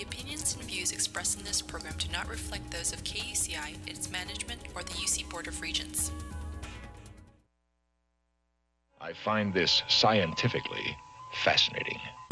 The opinions and views expressed in this program do not reflect those of KUCI, its management, or the UC Board of Regents. I find this scientifically fascinating.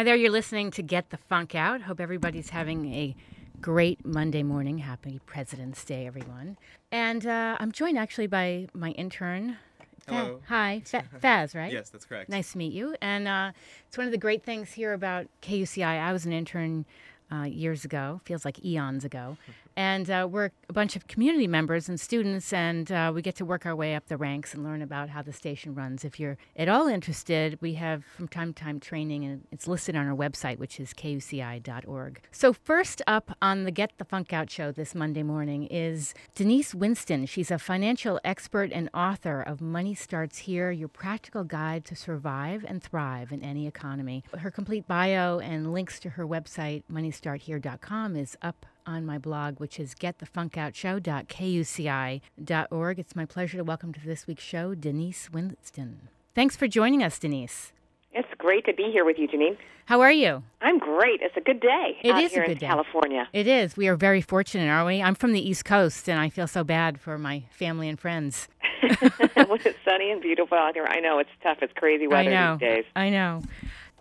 Hi there, you're listening to Get the Funk Out. Hope everybody's having a great Monday morning. Happy President's Day, everyone. And uh, I'm joined actually by my intern. Fa- Hello. Hi, Fa- Faz, right? Yes, that's correct. Nice to meet you. And uh, it's one of the great things here about KUCI. I was an intern uh, years ago, feels like eons ago. And uh, we're a bunch of community members and students, and uh, we get to work our way up the ranks and learn about how the station runs. If you're at all interested, we have from time to time training, and it's listed on our website, which is kuci.org. So, first up on the Get the Funk Out show this Monday morning is Denise Winston. She's a financial expert and author of Money Starts Here Your Practical Guide to Survive and Thrive in Any Economy. Her complete bio and links to her website, moneystartshere.com, is up on my blog, which is getthefunkoutshow.kuci.org. It's my pleasure to welcome to this week's show Denise Winston. Thanks for joining us, Denise. It's great to be here with you, Janine. How are you? I'm great. It's a good day It is a good in day. California. It is. We are very fortunate, are we? I'm from the East Coast, and I feel so bad for my family and friends. when it's sunny and beautiful out here, I know it's tough. It's crazy weather I know. these days. I know.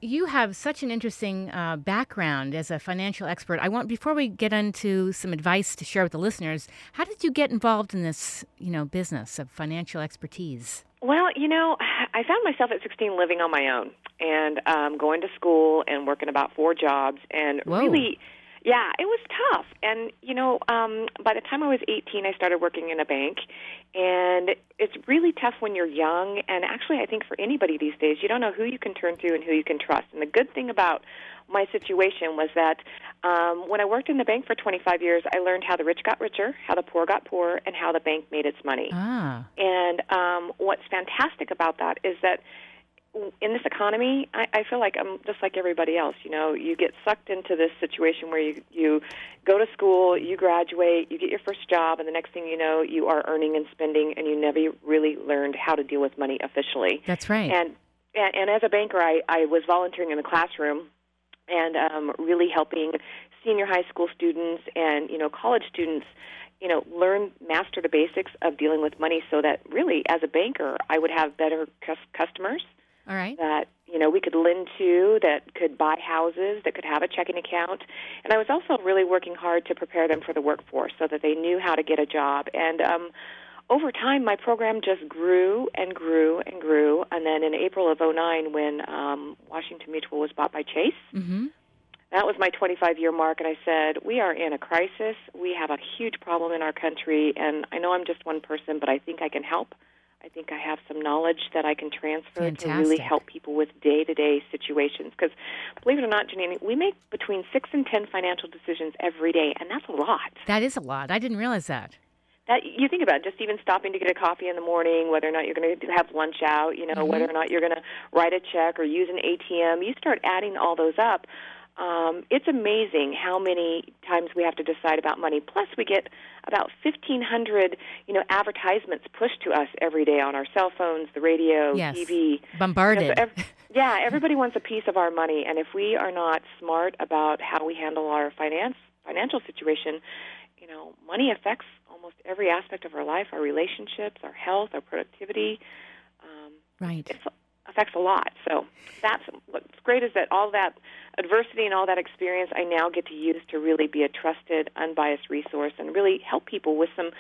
You have such an interesting uh, background as a financial expert. I want before we get into some advice to share with the listeners. How did you get involved in this, you know, business of financial expertise? Well, you know, I found myself at 16 living on my own and um, going to school and working about four jobs and Whoa. really. Yeah, it was tough. And, you know, um, by the time I was 18, I started working in a bank. And it's really tough when you're young. And actually, I think for anybody these days, you don't know who you can turn to and who you can trust. And the good thing about my situation was that um, when I worked in the bank for 25 years, I learned how the rich got richer, how the poor got poorer, and how the bank made its money. Ah, And um, what's fantastic about that is that in this economy, I, I feel like I'm just like everybody else. You know, you get sucked into this situation where you you go to school, you graduate, you get your first job, and the next thing you know, you are earning and spending, and you never really learned how to deal with money officially. that's right. And and, and as a banker, I, I was volunteering in the classroom and um, really helping senior high school students and you know college students, you know, learn master the basics of dealing with money, so that really, as a banker, I would have better cus- customers All right. that you know we could lend to, that could buy houses, that could have a checking account, and I was also really working hard to prepare them for the workforce so that they knew how to get a job. And um, over time, my program just grew and grew and grew. And then in April of '09, when um, Washington Mutual was bought by Chase, Mm-hmm. that was my 25 year mark, and I said, We are in a crisis. We have a huge problem in our country, and I know I'm just one person, but I think I can help. I think I have some knowledge that I can transfer to really help people with day to day situations. Because believe it or not, Janine, we make between six and 10 financial decisions every day, and that's a lot. That is a lot. I didn't realize that. That you think about it, just even stopping to get a coffee in the morning, whether or not you're going to have lunch out, you know, whether mm-hmm. or not you're going to write a check or use an ATM, you start adding all those up. Um, it's amazing how many times we have to decide about money. Plus, we get about 1,500, you know, advertisements pushed to us every day on our cell phones, the radio, Yes. TV. You know, Bombarded. so yeah, everybody wants a piece of our money, and if we are not smart about how we handle our finance financial situation, you know, money affects almost every aspect of our life, our relationships, our health, our productivity. Um, right. it's affects a lot. So that's what's great is that all that adversity and all that experience I now get to use to really be a trusted, unbiased resource and really help people with some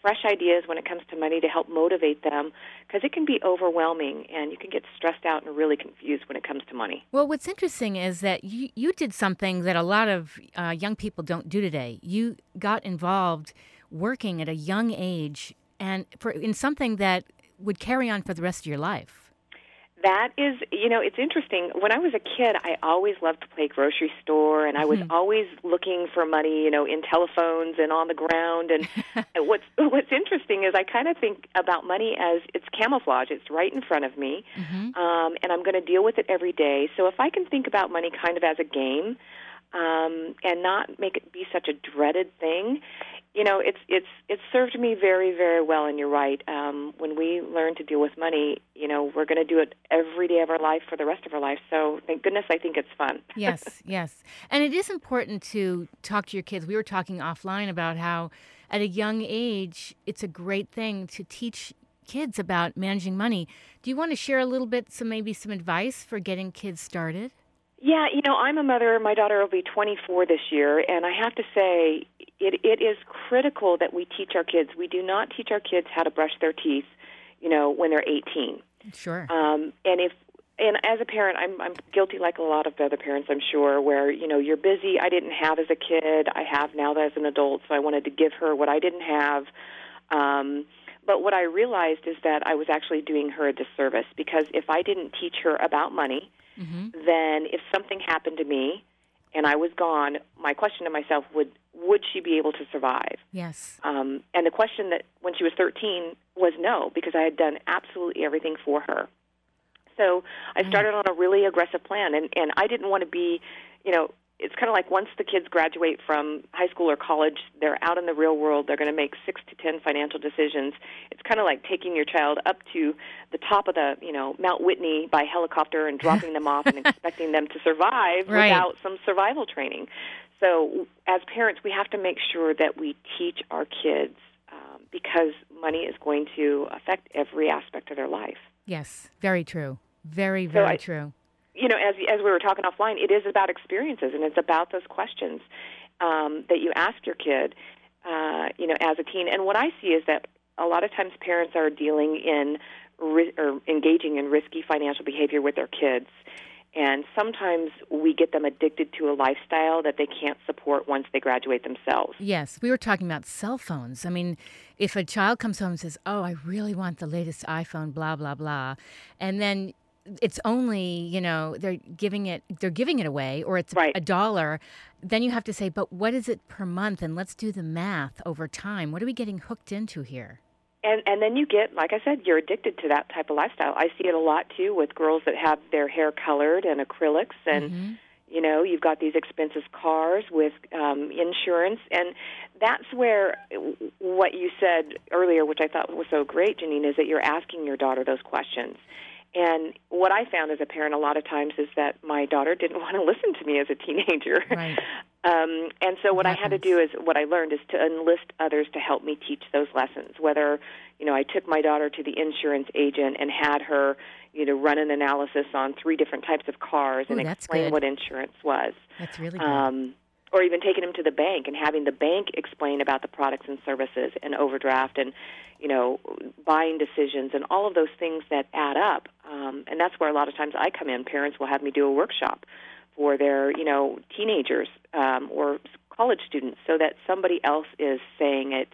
fresh ideas when it comes to money to help motivate them because it can be overwhelming and you can get stressed out and really confused when it comes to money. Well, what's interesting is that you, you did something that a lot of uh, young people don't do today. You got involved working at a young age and for in something that would carry on for the rest of your life. That is, you know, it's interesting. When I was a kid, I always loved to play grocery store, and I was Mhm. always looking for money, you know, in telephones and on the ground. And what's what's interesting is I kind of think about money as it's camouflage. It's right in front of me, Mhm. um, and I'm going to deal with it every day. So if I can think about money kind of as a game, um, and not make it be such a dreaded thing, you know, it's it's it's served me very very well. And you're right. Um, when we learn to deal with money, you know, we're going to do it every day of our life for the rest of our life. So thank goodness, I think it's fun. yes, yes. And it is important to talk to your kids. We were talking offline about how at a young age, it's a great thing to teach kids about managing money. Do you want to share a little bit, some maybe some advice for getting kids started? Yeah, you know, I'm a mother. My daughter will be 24 this year, and I have to say, it it is critical that we teach our kids. We do not teach our kids how to brush their teeth, you know, when they're 18. Sure. Um, and if and as a parent, I'm I'm guilty like a lot of other parents, I'm sure, where you know you're busy. I didn't have as a kid. I have now that as an adult, so I wanted to give her what I didn't have. Um, but what I realized is that I was actually doing her a disservice because if I didn't teach her about money, hmm then if something happened to me and I was gone, my question to myself would would she be able to survive? Yes. Um, and the question that when she was 13 was no, because I had done absolutely everything for her. So I started on a really aggressive plan, and and I didn't want to be, you know, it's kind of like once the kids graduate from high school or college, they're out in the real world. They're going to make six to ten financial decisions. It's kind of like taking your child up to the top of the, you know, Mount Whitney by helicopter and dropping them off and expecting them to survive Right. without some survival training. So, as parents, we have to make sure that we teach our kids um, because money is going to affect every aspect of their life. Yes. Very true. Very, So very I- true. You know, as as we were talking offline, it is about experiences and it's about those questions um, that you ask your kid, uh, you know, as a teen. And what I see is that a lot of times parents are dealing in ri- or engaging in risky financial behavior with their kids. And sometimes we get them addicted to a lifestyle that they can't support once they graduate themselves. Yes, we were talking about cell phones. I mean, if a child comes home and says, "Oh, I really want the latest iPhone," blah blah blah, and then it's only you know they're giving it they're giving it away or it's Right. a dollar then you have to say but what is it per month and let's do the math over time what are we getting hooked into here And and then you get, like I said, you're addicted to that type of lifestyle. I see it a lot too with girls that have their hair colored and acrylics, and Mhm. you know you've got these expensive cars with um, insurance, and that's where what you said earlier, which I thought was so great, Janine, is that you're asking your daughter those questions. And what I found as a parent a lot of times is that my daughter didn't want to listen to me as a teenager. Right. Um, and so what I had to do is what I learned is to enlist others to help me teach those lessons. Whether you know I took my daughter to the insurance agent and had her you know run an analysis on three different types of cars Ooh, and explain good. what insurance was. that's really good Um, or even taking them to the bank and having the bank explain about the products and services and overdraft and you know buying decisions and all of those things that add up. Um, and that's where a lot of times I come in. Parents will have me do a workshop for their you know teenagers um, or college students, so that somebody else is saying it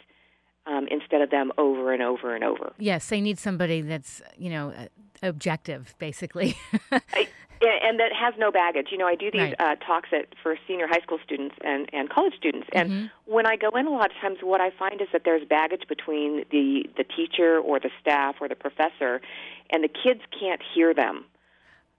um, instead of them over and over and over. yes they need somebody that's you know uh, objective basically I, and that has no baggage. You know, I do these Right. uh, talks at for senior high school students and and college students, and Mhm. when I go in, a lot of times what I find is that there's baggage between the the teacher or the staff or the professor, and the kids can't hear them.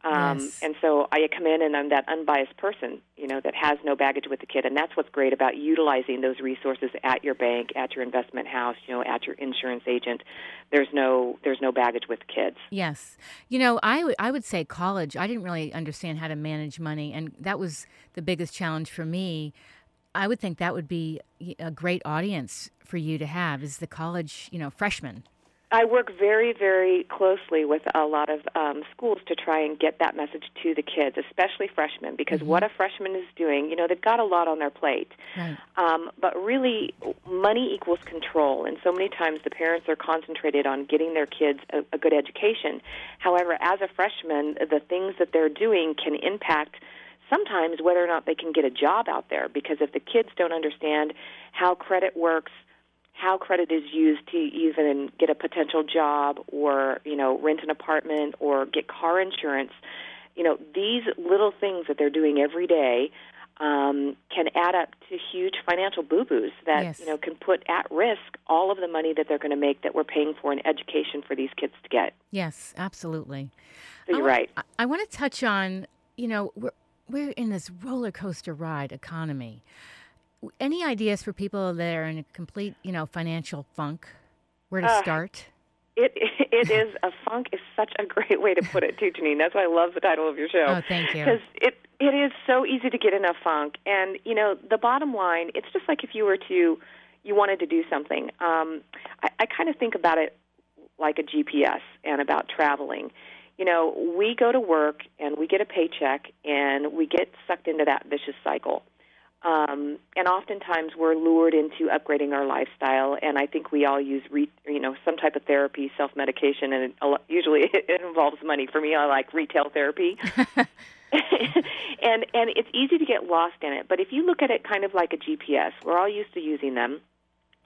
Um, Yes. And so I come in and I'm that unbiased person, you know, that has no baggage with the kid, and that's what's great about utilizing those resources at your bank, at your investment house, you know, at your insurance agent. There's no there's no baggage with kids. Yes. You know, I would I would say college, I didn't really understand how to manage money and that was the biggest challenge for me. I would think that would be a great audience for you to have is the college, you know, freshman. I work very, very closely with a lot of um, schools to try and get that message to the kids, especially freshmen, because what a freshman is doing, you know, they've got a lot on their plate. Right. Um, but really, money equals control, and so many times the parents are concentrated on getting their kids a, a good education. However, as a freshman, the things that they're doing can impact sometimes whether or not they can get a job out there, because if the kids don't understand how credit works, how credit is used to even get a potential job or you know rent an apartment or get car insurance you know these little things that they're doing every day um, can add up to huge financial boo-boos that Yes. you know can put at risk all of the money that they're going to make that we're paying for in education for these kids to get Yes, absolutely. so you're wa- right I, I want to touch on, you know, we're, we're in this roller coaster ride economy. Any ideas for people that are in a complete, you know, financial funk? Where to Uh, start? it it is a funk is such a great way to put it too janine. That's why i love the title of your show. Oh, thank you. because it it is so easy to get in a funk. And you know the bottom line it's just like if you were to you wanted to do something. Um i, I kind of think about it like a gps and about traveling. You know we go to work and we get a paycheck and we get sucked into that vicious cycle um, and oftentimes we're lured into upgrading our lifestyle. And I think we all use, re, you know, some type of therapy, self-medication, and it, usually it involves money. For me, I like retail therapy, and and it's easy to get lost in it. But if you look at it kind of like a GPS, we're all used to using them.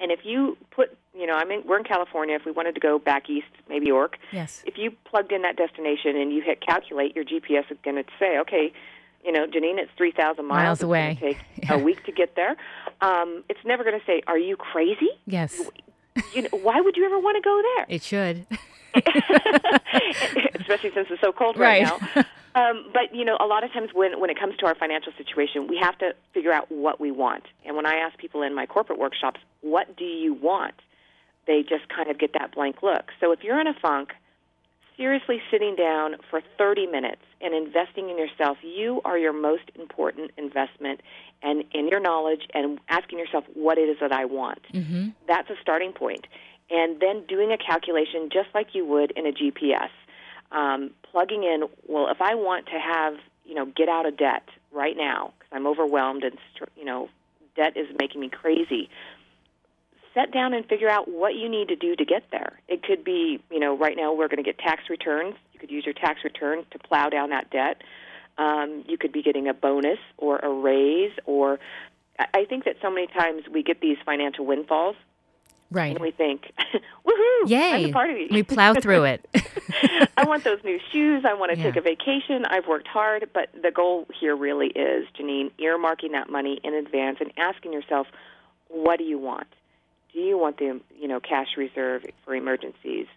And if you put, you know, I mean, we're in California. If we wanted to go back east, maybe York, Yes. if you plugged in that destination and you hit calculate, your GPS is going to say, okay, you know, Janine, it's 3,000 miles. Miles It's away. take Yeah. a week to get there. Um, it's never going to say, are you crazy? Yes, You know, why would you ever want to go there? it should. Especially since it's so cold right, Right. now. Um, but you know, a lot of times when when it comes to our financial situation, we have to figure out what we want. And when I ask people in my corporate workshops, "What do you want?" they just kind of get that blank look. So if you're in a funk, seriously sitting down for 30 minutes and investing in yourself, you are your most important investment and in your knowledge and asking yourself what it is that I want. hmm That's a starting point. And then doing a calculation just like you would in a GPS. Um, plugging in, well, if I want to have, you know, get out of debt right now because I'm overwhelmed and, str- you know, debt is making me crazy. Set down and figure out what you need to do to get there. It could be, you know, right now we're going to get tax returns. You could use your tax return to plow down that debt. Um, you could be getting a bonus or a raise, or I think that so many times we get these financial windfalls Right. and we think, "Woohoo! I'm Yay. party." We plow through it. I want those new shoes. I want to take a vacation. I've worked hard, but the goal here really is, Janine, earmarking that money in advance and asking yourself, what do you want? Do you want the you know cash reserve for emergencies?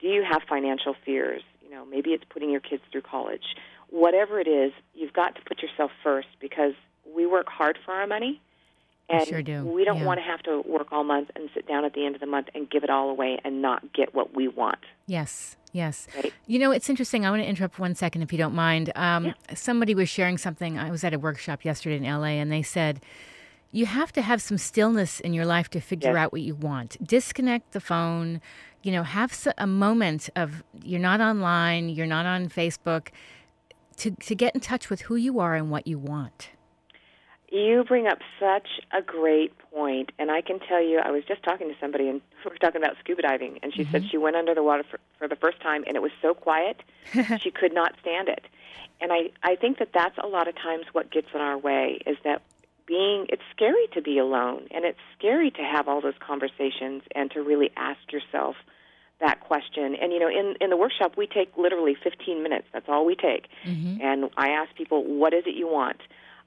Do you have financial fears? You know, maybe it's putting your kids through college. Whatever it is, you've got to put yourself first because we work hard for our money. We And sure do, we don't yeah. want to have to work all month and sit down at the end of the month and give it all away and not get what we want. Yes, yes. Right. You know, it's interesting. I want to interrupt one second if you don't mind. Um, Somebody was sharing something. I was at a workshop yesterday in LA, and they said, you have to have some stillness in your life to figure Yes. out what you want. Disconnect the phone. You know, have a moment of you're not online, you're not on Facebook, to to get in touch with who you are and what you want. You bring up such a great point, and I can tell you, I was just talking to somebody, and we were talking about scuba diving, and she said mm-hmm. she went under the water for, for the first time, and it was so quiet, she could not stand it. And I, I think that that's a lot of times what gets in our way is that being, it's scary to be alone, and it's scary to have all those conversations and to really ask yourself that question. And you know, in in the workshop, we take literally 15 minutes. That's all we take. And I ask people, "What is it you want?"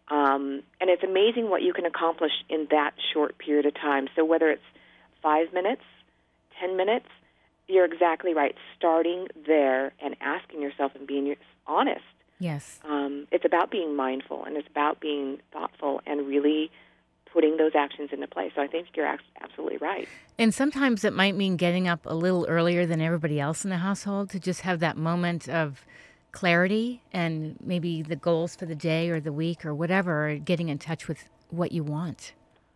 Um, and it's amazing what you can accomplish in that short period of time. So whether it's five minutes, ten minutes, you're exactly right. Starting there and asking yourself and being honest. Yes. Um, it's about being mindful and it's about being thoughtful and really putting those actions into place. So I think you're absolutely right. And sometimes it might mean getting up a little earlier than everybody else in the household to just have that moment of clarity and maybe the goals for the day or the week or whatever, or getting in touch with what you want.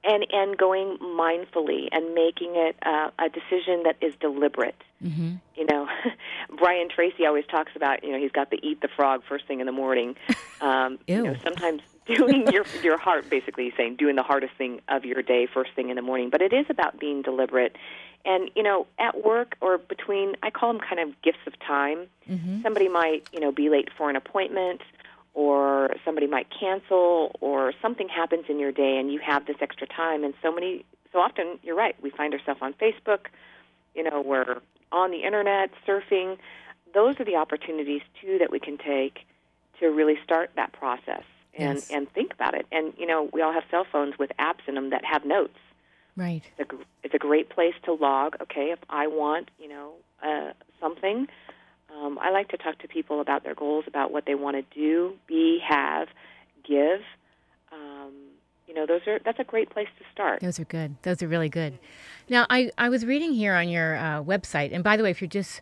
And and going mindfully and making it uh, a decision that is deliberate. Mm-hmm. You know, Brian Tracy always talks about you know he's got the eat the frog first thing in the morning. Um, you know, sometimes doing your your heart basically he's saying doing the hardest thing of your day first thing in the morning. But it is about being deliberate. And you know, at work or between, I call them kind of gifts of time. Mm-hmm. Somebody might you know be late for an appointment or somebody might cancel or something happens in your day and you have this extra time and so many so often you're right we find ourselves on facebook you know we're on the internet surfing those are the opportunities too that we can take to really start that process and Yes. and think about it and you know we all have cell phones with apps in them that have notes Right. it's a, it's a great place to log. Okay, if I want, you know, uh, something, um, I like to talk to people about their goals, about what they want to do, be, have, give. Um, you know, those are that's a great place to start. Those are good. Those are really good. Now, I, I was reading here on your uh, website, and by the way, if you're just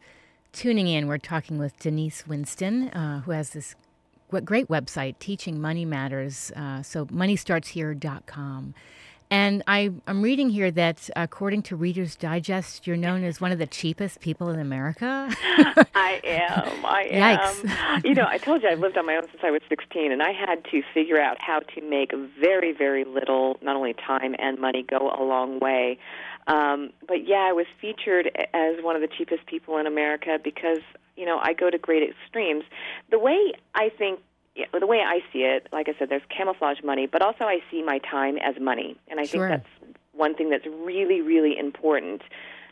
tuning in, we're talking with Denise Winston, uh, who has this great website, Teaching Money Matters. Uh, so, moneystartshere.com. And I, I'm reading here that according to Reader's Digest, you're known as one of the cheapest people in America. I am. I am. Yikes. You know, I told you I've lived on my own since I was 16, and I had to figure out how to make very, very little, not only time and money, go a long way. Um, but yeah, I was featured as one of the cheapest people in America because you know I go to great extremes. The way I think. Yeah, the way I see it, like I said, there's camouflage money, but also I see my time as money, and I Sure. think that's one thing that's really, really important,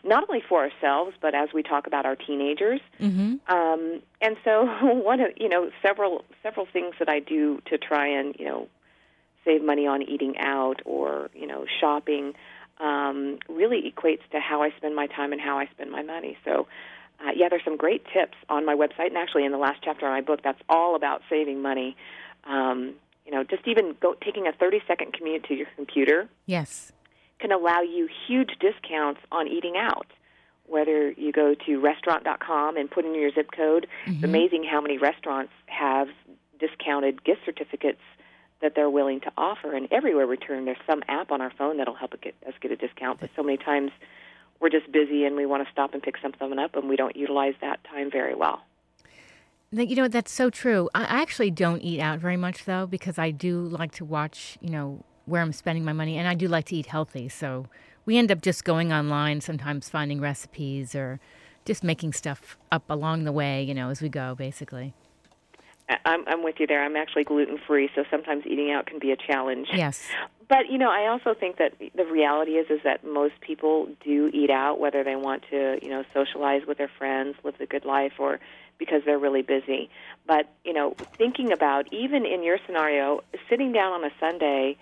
not only for ourselves, but as we talk about our teenagers. mm-hmm. Um, and so one of you know several several things that I do to try and you know save money on eating out or you know shopping um, really equates to how I spend my time and how I spend my money. So. Uh, yeah, there's some great tips on my website, and actually in the last chapter of my book, that's all about saving money. Um, you know, just even go, taking a 30 second commute to your computer Yes. can allow you huge discounts on eating out. Whether you go to restaurant.com and put in your zip code, it's amazing how many restaurants have discounted gift certificates that they're willing to offer. And everywhere we turn, there's some app on our phone that'll help it get, us get a discount. But so many times we're just busy and we want to stop and pick something up, and we don't utilize that time very well. You know, that's so true. I actually don't eat out very much though because I do like to watch, you know, where I'm spending my money and I do like to eat healthy. So we end up just going online, sometimes finding recipes or just making stuff up along the way, you know, as we go basically. I'm, I'm with you there. I'm actually gluten free, so sometimes eating out can be a challenge. Yes. But you know, I also think that the reality is is that most people do eat out, whether they want to, you know, socialize with their friends, live the good life, or because they're really busy. But you know, thinking about even in your scenario, sitting down on a Sunday,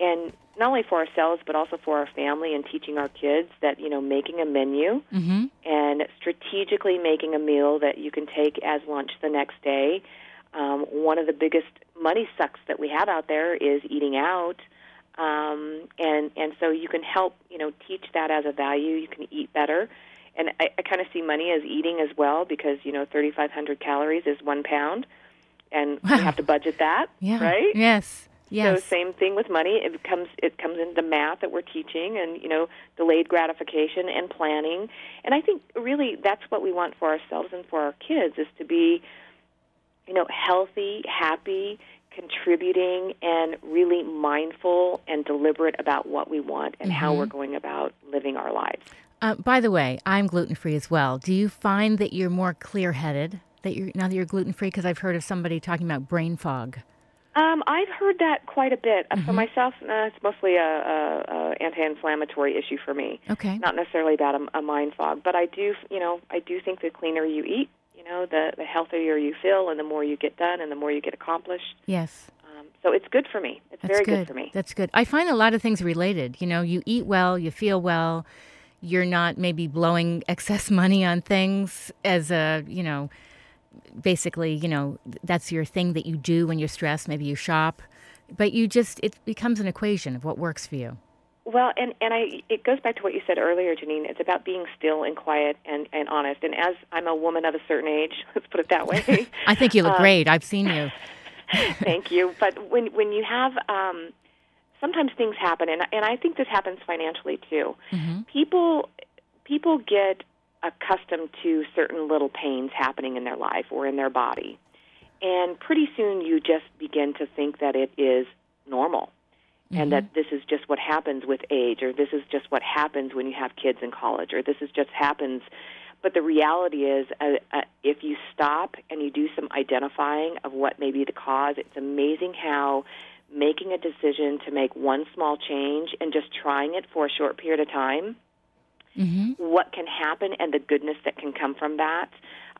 and not only for ourselves but also for our family, and teaching our kids that you know, making a menu Mhm. and strategically making a meal that you can take as lunch the next day. Um, one of the biggest money sucks that we have out there is eating out, um, and and so you can help you know teach that as a value. You can eat better, and I, I kind of see money as eating as well because you know 3,500 calories is one pound, and we Wow. have to budget that, Yeah. right? Yes. Yes. So same thing with money. It comes it comes into the math that we're teaching, and you know delayed gratification and planning. And I think really that's what we want for ourselves and for our kids is to be, you know, healthy, happy, contributing, and really mindful and deliberate about what we want and how we're going about living our lives. Uh, by the way, I'm gluten free as well. Do you find that you're more clear headed that you're now that you're gluten free? Because I've heard of somebody talking about brain fog. Um, I've heard that quite a bit. Uh For myself, uh, it's mostly a, a, a anti-inflammatory issue for me. Okay. Not necessarily about a, a mind fog, but I do, you know, I do think the cleaner you eat, you know, the the healthier you feel, and the more you get done, and the more you get accomplished. Yes. Um, so it's good for me. It's That's very good. good for me. That's good. I find a lot of things related. You know, you eat well, you feel well, you're not maybe blowing excess money on things as a, you know, basically, you know, that's your thing that you do when you're stressed. Maybe you shop, but you just, it becomes an equation of what works for you. Well, and and I it goes back to what you said earlier, Janine. It's about being still and quiet and and honest. And as I'm a woman of a certain age, let's put it that way. I think you look Um, great. I've seen you. Thank you. But when when you have um, sometimes things happen, and and I think this happens financially too. Mm-hmm. People people get accustomed to certain little pains happening in their life or in their body, and pretty soon you just begin to think that it is normal. And that this is just what happens with age, or this is just what happens when you have kids in college, or this is just happens but the reality is, uh, uh, if you stop and you do some identifying of what may be the cause, it's amazing how making a decision to make one small change and just trying it for a short period of time, Mm-hmm. what can happen and the goodness that can come from that.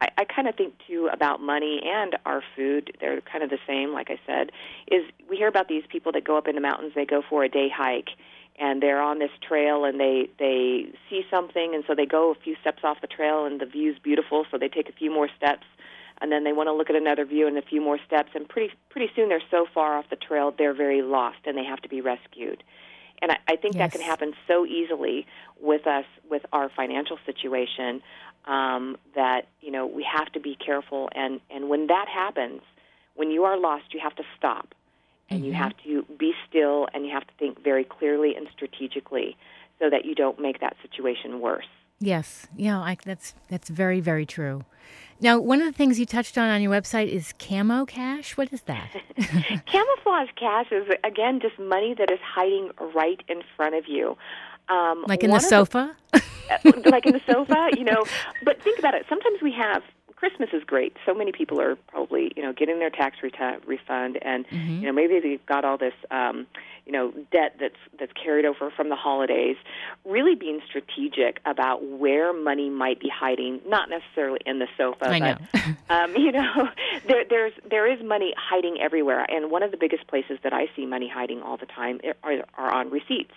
I, I kind of think too about money and our food. They're kind of the same, like I said. Is we hear about these people that go up in the mountains, they go for a day hike, and they're on this trail and they they see something and so they go a few steps off the trail and the view's beautiful so they take a few more steps and then they want to look at another view and a few more steps and pretty pretty soon they're so far off the trail they're very lost and they have to be rescued and I, I think that can happen so easily with us with our financial situation um, that you know we have to be careful and and when that happens when you are lost you have to stop and you have to be still and you have to think very clearly and strategically so that you don't make that situation worse. Yes, yeah, I, that's that's very very true. Now, one of the things you touched on on your website is camo cash. What is that? Camouflage cash is again just money that is hiding right in front of you. Um, like in the sofa? like in the sofa, you know. But think about it. Sometimes we have Christmas is great. So many people are probably you know getting their tax reta- refund, and Mm-hmm. you know maybe they've got all this um, you know debt that's that's carried over from the holidays. Really being strategic about where money might be hiding, not necessarily in the sofa, I know. but um, you know, there, there's there is money hiding everywhere, and one of the biggest places that I see money hiding all the time are, are on receipts.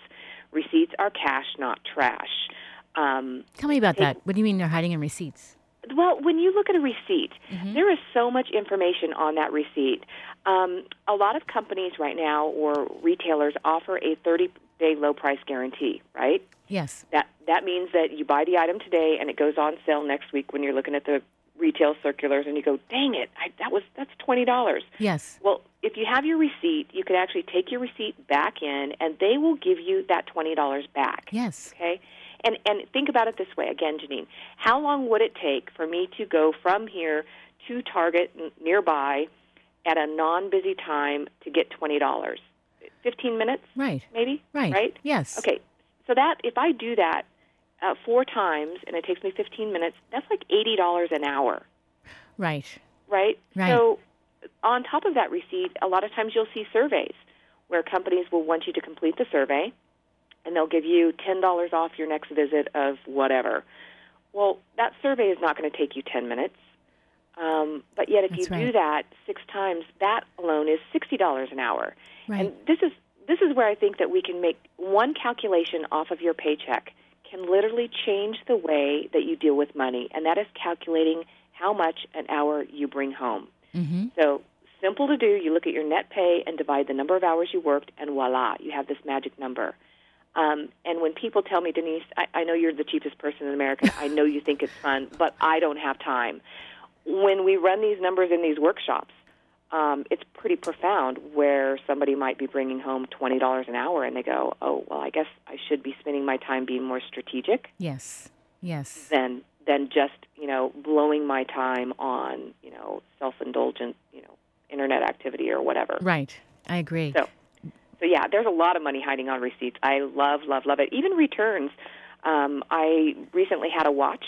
Receipts are cash, not trash. Um, Tell me about that. What do you mean they're hiding in receipts? well, when you look at a receipt, there is so much information on that receipt. Um, a lot of companies right now or retailers offer a 30-day low price guarantee, right? Yes. That that means that you buy the item today and it goes on sale next week when you're looking at the retail circulars and you go, "Dang it, I, that was that's twenty dollars." Yes. Well, if you have your receipt, you can actually take your receipt back in, and they will give you that twenty dollars back. Yes. Okay, and and think about it this way again, Janine. How long would it take for me to go from here to Target n- nearby at a non-busy time to get twenty dollars? Fifteen minutes, Right. maybe. Right. Right. Yes. Okay, so that if I do that uh, four times and it takes me 15 minutes, that's like $80 an hour, Right. right? Right. So on top of that receipt, a lot of times you'll see surveys where companies will want you to complete the survey and they'll give you $10 off your next visit of whatever. Well, that survey is not going to take you 10 minutes. Um, but yet, if That's you do that six times, that alone is sixty dollars an hour. Right. And this is this is where I think that we can make one calculation off of your paycheck can literally change the way that you deal with money, and that is calculating how much an hour you bring home. Mm-hmm. So simple to do. You look at your net pay and divide the number of hours you worked, and voila, you have this magic number. Um, and when people tell me, Denise, I, I know you're the cheapest person in America. I know you think it's fun, but I don't have time. When we run these numbers in these workshops, um, it's pretty profound where somebody might be bringing home twenty dollars an hour, and they go, "Oh, well, I guess I should be spending my time being more strategic Yes. Yes. than than just you know blowing my time on you know self indulgent you know internet activity or whatever." Right. I agree. So, so yeah, there's a lot of money hiding on receipts. I love, love, love it. Even returns. Um, I recently had a watch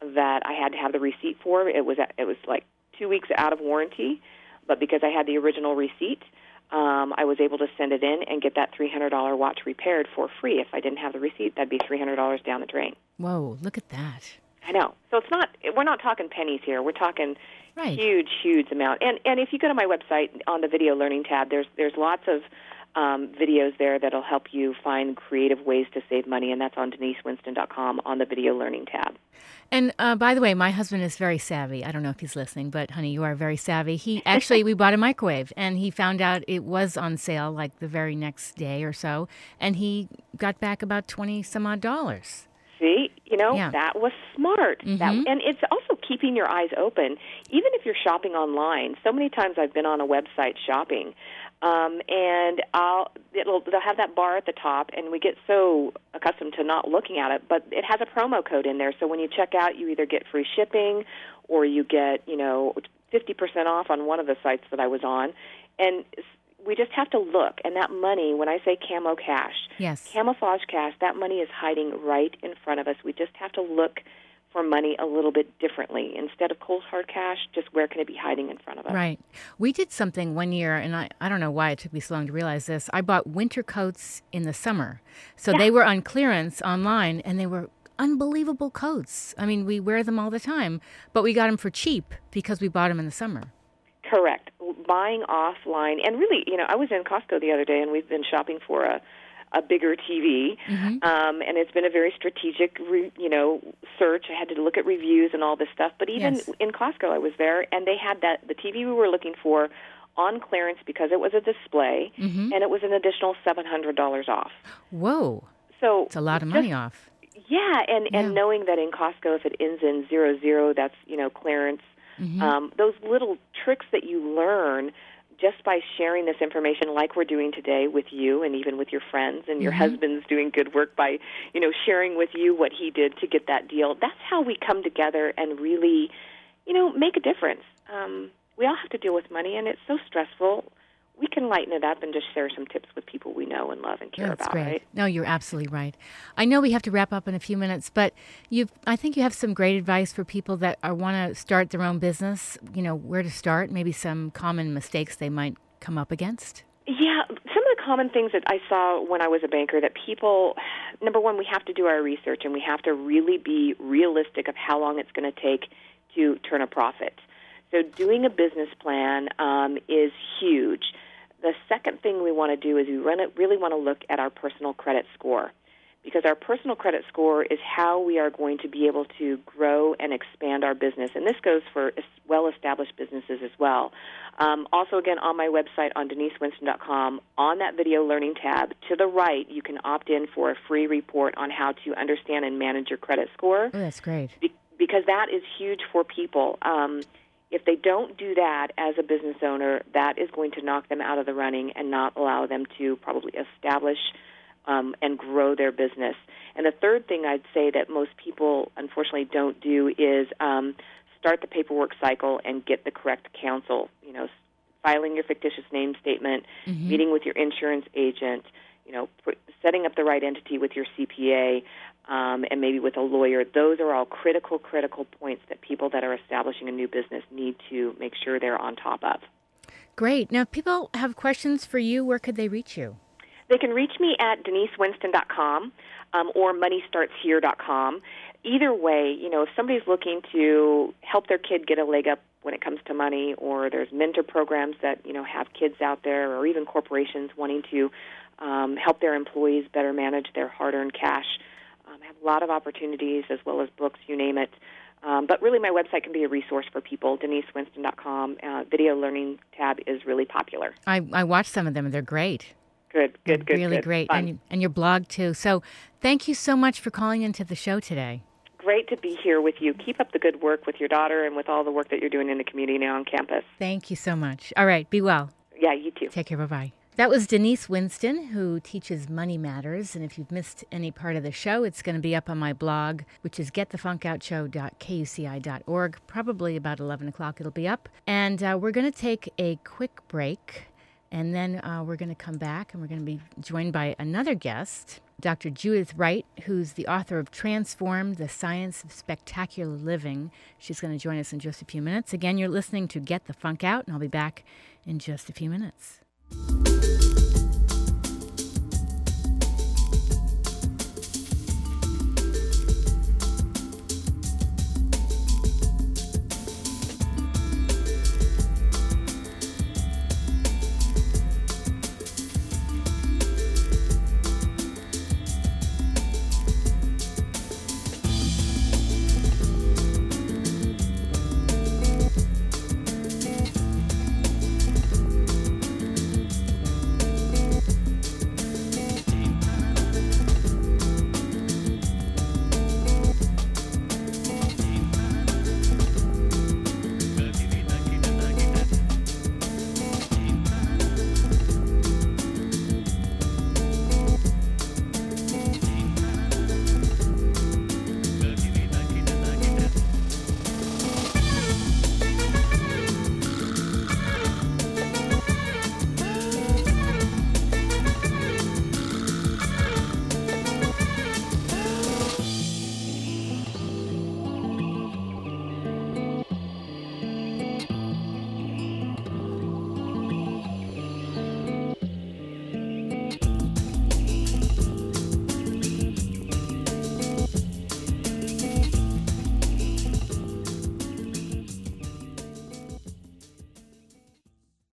that I had to have the receipt for. It was it was like two weeks out of warranty, but because I had the original receipt, um, I was able to send it in and get that three hundred dollar watch repaired for free. If I didn't have the receipt, that'd be three hundred dollars down the drain. Whoa, look at that. I know. So it's not. We're not talking pennies here. We're talking Right. huge, huge amount. And and if you go to my website on the video learning tab, there's there's lots of um, videos there that'll help you find creative ways to save money, and that's on denisewinston.com on the video learning tab. And uh, by the way, my husband is very savvy. I don't know if he's listening, but honey, you are very savvy. He actually, we bought a microwave and he found out it was on sale like the very next day or so. And he got back about 20 some odd dollars. See, you know Yeah. that was smart. That, Mhm. and it's also keeping your eyes open, even if you're shopping online. So many times I've been on a website shopping, Um, and I'll it'll they'll have that bar at the top, and we get so accustomed to not looking at it, but it has a promo code in there. So when you check out, you either get free shipping, or you get you know fifty percent off on one of the sites that I was on, and we just have to look. And that money, when I say camo cash, Yes. camouflage cash, that money is hiding right in front of us. We just have to look for money a little bit differently. Instead of cold hard cash, just where can it be hiding in front of us? Right. We did something one year, and I, I don't know why it took me so long to realize this. I bought winter coats in the summer. So they were on clearance online, and they were unbelievable coats. I mean, we wear them all the time, but we got them for cheap because we bought them in the summer. Correct. Buying offline, and really, you know, I was in Costco the other day, and we've been shopping for a a bigger TV, um, and it's been a very strategic, re, you know, search. I had to look at reviews and all this stuff. But even Yes. in Costco, I was there, and they had that the TV we were looking for on clearance because it was a display, and it was an additional seven hundred dollars off. Whoa, So it's a lot of just- money off. yeah, and Yeah. and knowing that in Costco, if it ends in zero zero, that's you know clearance. Mm-hmm. Um, those little tricks that you learn just by sharing this information, like we're doing today with you, and even with your friends, and your Mm-hmm. husband's doing good work by you know sharing with you what he did to get that deal. That's how we come together and really, you know, make a difference. Um, we all have to deal with money, and it's so stressful. We can lighten it up and just share some tips with people we know and love and care That's about, great. right? No, you're absolutely right. I know we have to wrap up in a few minutes, but you I think you have some great advice for people that want to start their own business, you know, where to start, maybe some common mistakes they might come up against. Yeah, some of the common things that I saw when I was a banker that people, number one, we have to do our research and we have to really be realistic of how long it's going to take to turn a profit. So, doing a business plan um, is huge. The second thing we want to do is we really want to look at our personal credit score because our personal credit score is how we are going to be able to grow and expand our business. And this goes for well established businesses as well. Um, also, again, on my website on denisewinston.com, on that video learning tab, to the right, you can opt in for a free report on how to understand and manage your credit score Oh, that's great. be- because that is huge for people. Um, if they don't do that as a business owner, that is going to knock them out of the running and not allow them to probably establish um, and grow their business. And the third thing I'd say that most people unfortunately don't do is um, start the paperwork cycle and get the correct counsel. You know, filing your fictitious name statement, meeting with your insurance agent, you know, pr- setting up the right entity with your CPA, um, and maybe with a lawyer. Those are all critical, critical points that people that are establishing a new business need to make sure they're on top of. Great. Now, if people have questions for you. Where could they reach you? They can reach me at denisewinston.com um, or moneystartshere.com. Either way, you know, if somebody's looking to help their kid get a leg up when it comes to money, or there's mentor programs that you know have kids out there, or even corporations wanting to um, help their employees better manage their hard-earned cash, um, I have a lot of opportunities as well as books, you name it. Um, but really, my website can be a resource for people. DeniseWinston.com. Uh, video learning tab is really popular. I, I watched some of them. They're great. Good, good, good. really good. great. Fun. And, you- and your blog, too. So thank you so much for calling into the show today. great to be here with you. Keep up the good work with your daughter and with all the work that you're doing in the community now on campus. Thank you so much. All right. Be well. Yeah, you too. Take care. Bye bye. That was Denise Winston, who teaches Money Matters. And if you've missed any part of the show, it's going to be up on my blog, which is getthefunkoutshow.kuci.org. Probably about 11 o'clock it'll be up. And uh, we're going to take a quick break. And then uh, we're going to come back and we're going to be joined by another guest, Dr. Judith Wright, who's the author of Transform the Science of Spectacular Living. She's going to join us in just a few minutes. Again, you're listening to Get the Funk Out, and I'll be back in just a few minutes.